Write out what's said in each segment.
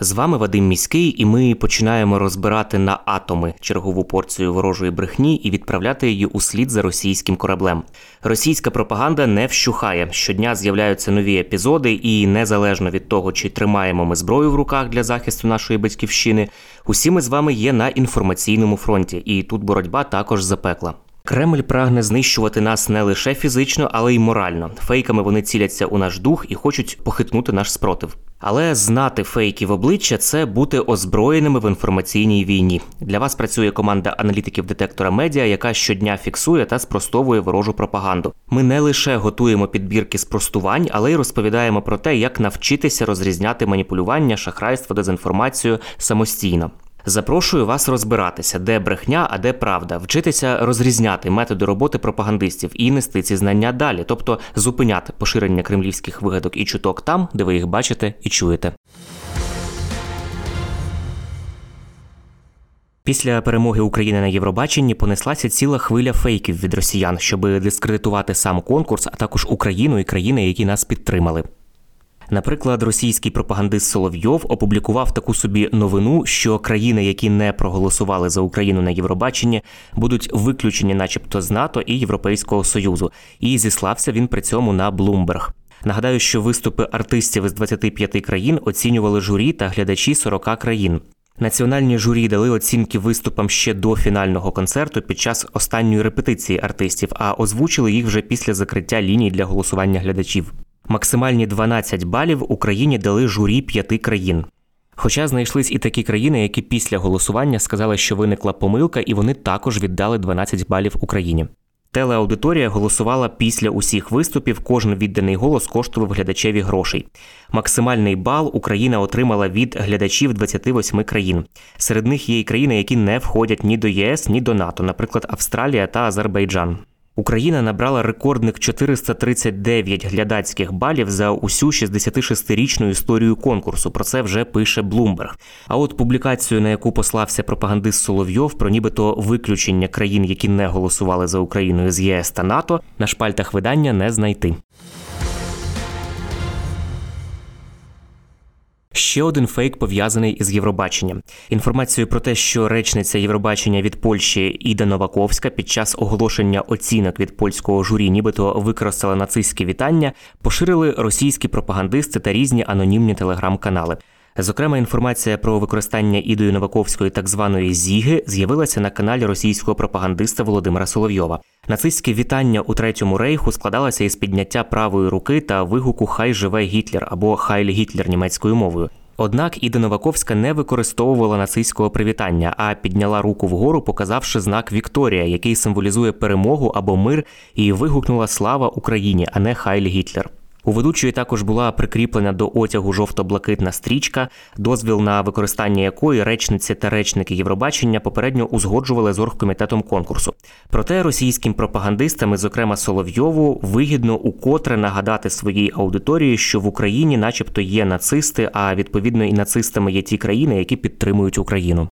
З вами Вадим Міський, і ми починаємо розбирати на атоми чергову порцію ворожої брехні і відправляти її у слід за російським кораблем. Російська пропаганда не вщухає. Щодня з'являються нові епізоди, і незалежно від того, чи тримаємо ми зброю в руках для захисту нашої батьківщини, усі ми з вами є на інформаційному фронті, і тут боротьба також запекла. Кремль прагне знищувати нас не лише фізично, але й морально. Фейками вони ціляться у наш дух і хочуть похитнути наш спротив. Але знати фейки в обличчя це бути озброєними в інформаційній війні. Для вас працює команда аналітиків детектора медіа, яка щодня фіксує та спростовує ворожу пропаганду. Ми не лише готуємо підбірки спростувань, але й розповідаємо про те, як навчитися розрізняти маніпулювання, шахрайство, дезінформацію самостійно. Запрошую вас розбиратися, де брехня, а де правда, вчитися розрізняти методи роботи пропагандистів і нести ці знання далі, тобто зупиняти поширення кремлівських вигадок і чуток там, де ви їх бачите і чуєте. Після перемоги України на Євробаченні понеслася ціла хвиля фейків від росіян, щоб дискредитувати сам конкурс, а також Україну і країни, які нас підтримали. Наприклад, російський пропагандист Соловйов опублікував таку собі новину, що країни, які не проголосували за Україну на Євробаченні, будуть виключені, начебто, з НАТО і Європейського Союзу, і зіслався він при цьому на Bloomberg. Нагадаю, що виступи артистів із 25 країн оцінювали журі та глядачі 40 країн. Національні журі дали оцінки виступам ще до фінального концерту під час останньої репетиції артистів, а озвучили їх вже після закриття ліній для голосування глядачів. Максимальні 12 балів Україні дали журі п'яти країн. Хоча знайшлись і такі країни, які після голосування сказали, що виникла помилка, і вони також віддали 12 балів Україні. Телеаудиторія голосувала після усіх виступів. Кожен відданий голос коштував глядачеві грошей. Максимальний бал Україна отримала від глядачів 28 країн. Серед них є і країни, які не входять ні до ЄС, ні до НАТО, наприклад, Австралія та Азербайджан. Україна набрала рекордних 439 глядацьких балів за усю 66-річну історію конкурсу. Про це вже пише Блумберг. А от публікацію, на яку послався пропагандист Соловйов, про нібито виключення країн, які не голосували за Україну з ЄС та НАТО, на шпальтах видання не знайти. Ще один фейк пов'язаний із Євробаченням. Інформацію про те, що речниця Євробачення від Польщі Іда Новаковська під час оголошення оцінок від польського журі, нібито використала нацистські вітання, поширили російські пропагандисти та різні анонімні телеграм-канали. Зокрема, інформація про використання Ідою Новаковської так званої Зіги з'явилася на каналі російського пропагандиста Володимира Соловйова. Нацистське вітання у третьому рейху складалося із підняття правої руки та вигуку Хай живе Гітлер або Хайль Гітлер німецькою мовою. Однак Іда Новаковська не використовувала нацистського привітання, а підняла руку вгору, показавши знак Вікторія, який символізує перемогу або мир, і вигукнула Слава Україні, а не Хайль Гітлер. У ведучої також була прикріплена до одягу жовто-блакитна стрічка, дозвіл на використання якої речниці та речники Євробачення попередньо узгоджували з оргкомітетом конкурсу. Проте російським пропагандистам, і, зокрема Соловйову, вигідно укотре нагадати своїй аудиторії, що в Україні, начебто, є нацисти, а відповідно і нацистами є ті країни, які підтримують Україну.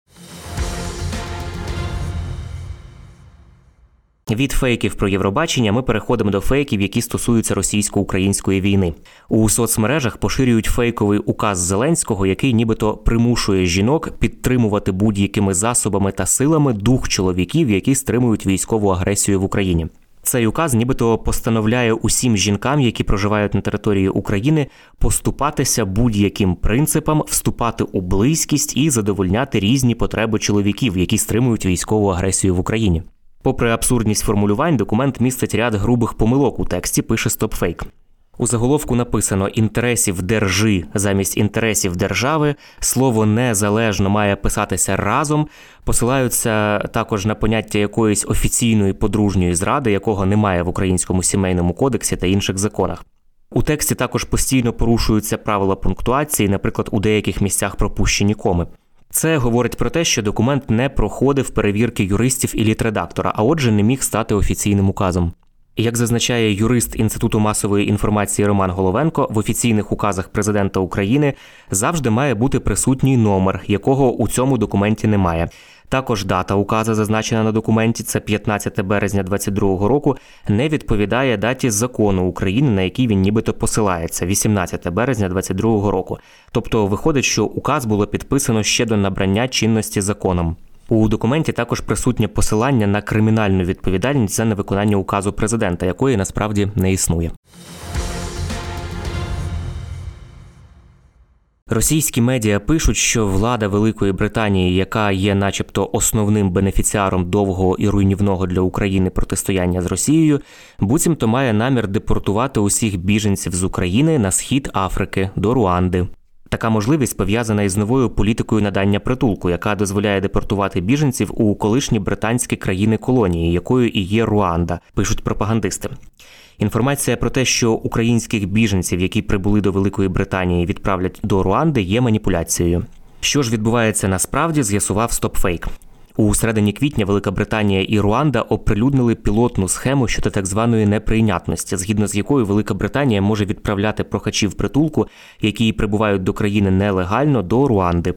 Від фейків про Євробачення ми переходимо до фейків, які стосуються російсько-української війни. У соцмережах поширюють фейковий указ Зеленського, який нібито примушує жінок підтримувати будь-якими засобами та силами дух чоловіків, які стримують військову агресію в Україні. Цей указ нібито постановляє усім жінкам, які проживають на території України, поступатися будь-яким принципам, вступати у близькість і задовольняти різні потреби чоловіків, які стримують військову агресію в Україні. Попри абсурдність формулювань, документ містить ряд грубих помилок у тексті, пише StopFake. У заголовку написано інтересів держи замість інтересів держави. Слово незалежно має писатися разом. Посилаються також на поняття якоїсь офіційної подружньої зради, якого немає в українському сімейному кодексі та інших законах. У тексті також постійно порушуються правила пунктуації, наприклад, у деяких місцях пропущені коми. Це говорить про те, що документ не проходив перевірки юристів і літредактора, а отже, не міг стати офіційним указом. Як зазначає юрист Інституту масової інформації Роман Головенко, в офіційних указах президента України завжди має бути присутній номер, якого у цьому документі немає. Також дата указа, зазначена на документі, це 15 березня 2022 року, не відповідає даті закону України, на який він нібито посилається 18 березня 2022 року. Тобто виходить, що указ було підписано ще до набрання чинності законом. У документі також присутнє посилання на кримінальну відповідальність за невиконання указу президента, якої насправді не існує. Російські медіа пишуть, що влада Великої Британії, яка є, начебто, основним бенефіціаром довгого і руйнівного для України протистояння з Росією, буцімто має намір депортувати усіх біженців з України на схід Африки до Руанди. Така можливість пов'язана із новою політикою надання притулку, яка дозволяє депортувати біженців у колишні британські країни колонії, якою і є Руанда, пишуть пропагандисти. Інформація про те, що українських біженців, які прибули до Великої Британії, відправлять до Руанди, є маніпуляцією. Що ж відбувається насправді, з'ясував StopFake. У середині квітня Велика Британія і Руанда оприлюднили пілотну схему щодо так званої неприйнятності, згідно з якою Велика Британія може відправляти прохачів притулку, які прибувають до країни нелегально, до Руанди.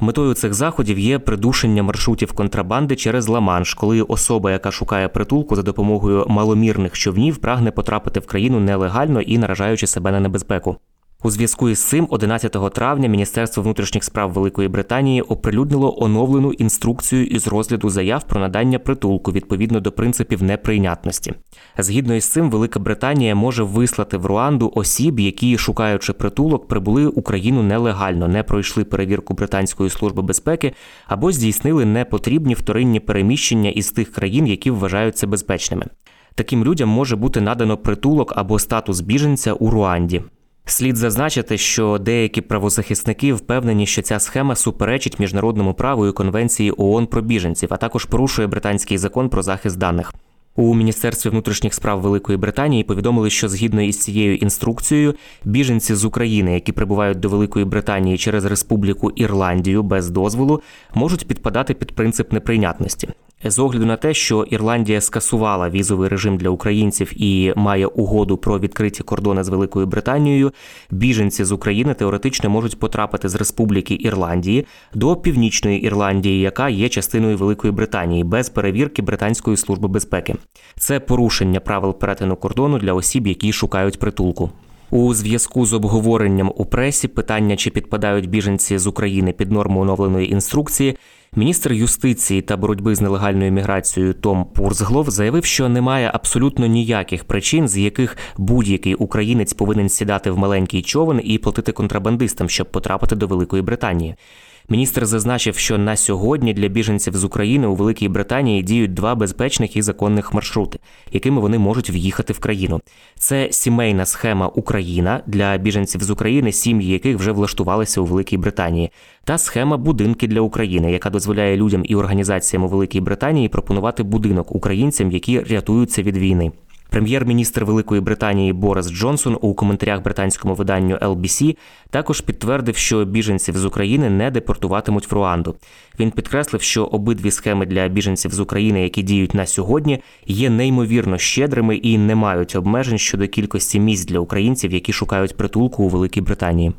Метою цих заходів є придушення маршрутів контрабанди через Ла-Манш, коли особа, яка шукає притулку за допомогою маломірних човнів, прагне потрапити в країну нелегально і наражаючи себе на небезпеку. У зв'язку із цим, 11 травня, Міністерство внутрішніх справ Великої Британії оприлюднило оновлену інструкцію із розгляду заяв про надання притулку відповідно до принципів неприйнятності. Згідно із цим, Велика Британія може вислати в Руанду осіб, які, шукаючи притулок, прибули Україну нелегально, не пройшли перевірку британської служби безпеки або здійснили непотрібні вторинні переміщення із тих країн, які вважаються безпечними. Таким людям може бути надано притулок або статус біженця у Руанді. Слід зазначити, що деякі правозахисники впевнені, що ця схема суперечить міжнародному праву і конвенції ООН про біженців, а також порушує британський закон про захист даних. У міністерстві внутрішніх справ Великої Британії повідомили, що згідно із цією інструкцією, біженці з України, які прибувають до Великої Британії через Республіку Ірландію без дозволу, можуть підпадати під принцип неприйнятності. З огляду на те, що Ірландія скасувала візовий режим для українців і має угоду про відкриті кордони з Великою Британією, біженці з України теоретично можуть потрапити з Республіки Ірландії до Північної Ірландії, яка є частиною Великої Британії, без перевірки Британської служби безпеки. Це порушення правил перетину кордону для осіб, які шукають притулку. У зв'язку з обговоренням у пресі питання, чи підпадають біженці з України під норму оновленої інструкції, міністр юстиції та боротьби з нелегальною міграцією Том Пурзглов заявив, що немає абсолютно ніяких причин, з яких будь-який українець повинен сідати в маленький човен і платити контрабандистам, щоб потрапити до Великої Британії. Міністр зазначив, що на сьогодні для біженців з України у Великій Британії діють два безпечних і законних маршрути, якими вони можуть в'їхати в країну. Це сімейна схема Україна для біженців з України, сім'ї яких вже влаштувалися у Великій Британії, та схема Будинки для України, яка дозволяє людям і організаціям у Великій Британії пропонувати будинок українцям, які рятуються від війни. Прем'єр-міністр Великої Британії Борис Джонсон у коментарях британському виданню LBC також підтвердив, що біженців з України не депортуватимуть в Руанду. Він підкреслив, що обидві схеми для біженців з України, які діють на сьогодні, є неймовірно щедрими і не мають обмежень щодо кількості місць для українців, які шукають притулку у Великій Британії.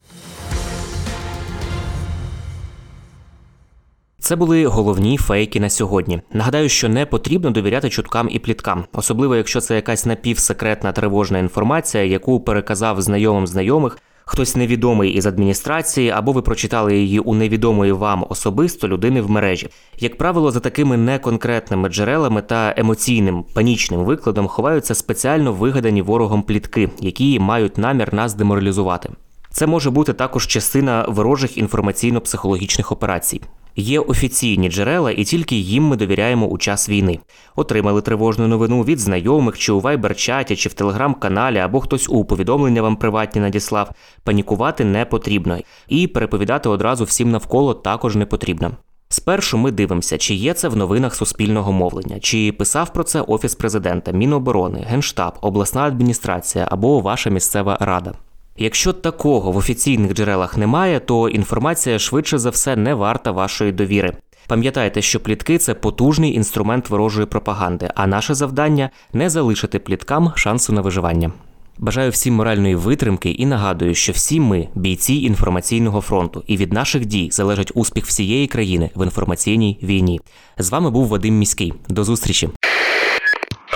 Це були головні фейки на сьогодні. Нагадаю, що не потрібно довіряти чуткам і пліткам, особливо якщо це якась напівсекретна тривожна інформація, яку переказав знайомим знайомих. Хтось невідомий із адміністрації, або ви прочитали її у невідомої вам особисто людини в мережі. Як правило, за такими неконкретними джерелами та емоційним панічним викладом ховаються спеціально вигадані ворогом плітки, які мають намір нас деморалізувати. Це може бути також частина ворожих інформаційно-психологічних операцій. Є офіційні джерела, і тільки їм ми довіряємо у час війни. Отримали тривожну новину від знайомих, чи у вайбер-чаті, чи в телеграм-каналі, або хтось у повідомлення вам приватні надіслав. Панікувати не потрібно, і переповідати одразу всім навколо також не потрібно. Спершу ми дивимося, чи є це в новинах суспільного мовлення, чи писав про це Офіс президента, Міноборони, Генштаб, обласна адміністрація або ваша місцева рада. Якщо такого в офіційних джерелах немає, то інформація швидше за все не варта вашої довіри. Пам'ятайте, що плітки це потужний інструмент ворожої пропаганди, а наше завдання не залишити пліткам шансу на виживання. Бажаю всім моральної витримки і нагадую, що всі ми бійці інформаційного фронту, і від наших дій залежить успіх всієї країни в інформаційній війні. З вами був Вадим Міський. До зустрічі.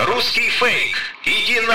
Русский фейк. Иди на